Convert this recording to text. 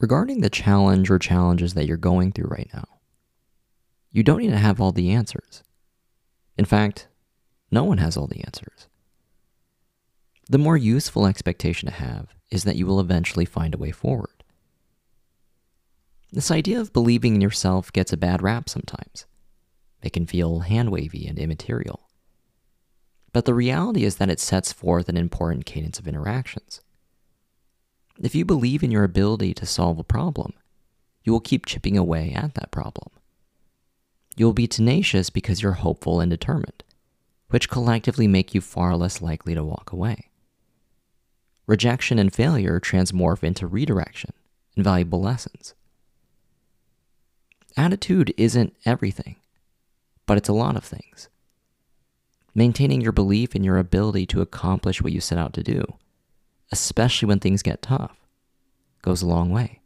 Regarding the challenge or challenges that you're going through right now, you don't need to have all the answers. In fact, no one has all the answers. The more useful expectation to have is that you will eventually find a way forward. This idea of believing in yourself gets a bad rap sometimes. It can feel hand wavy and immaterial. But the reality is that it sets forth an important cadence of interactions. If you believe in your ability to solve a problem, you will keep chipping away at that problem. You will be tenacious because you're hopeful and determined, which collectively make you far less likely to walk away. Rejection and failure transmorph into redirection and valuable lessons. Attitude isn't everything, but it's a lot of things. Maintaining your belief in your ability to accomplish what you set out to do, especially when things get tough, goes a long way.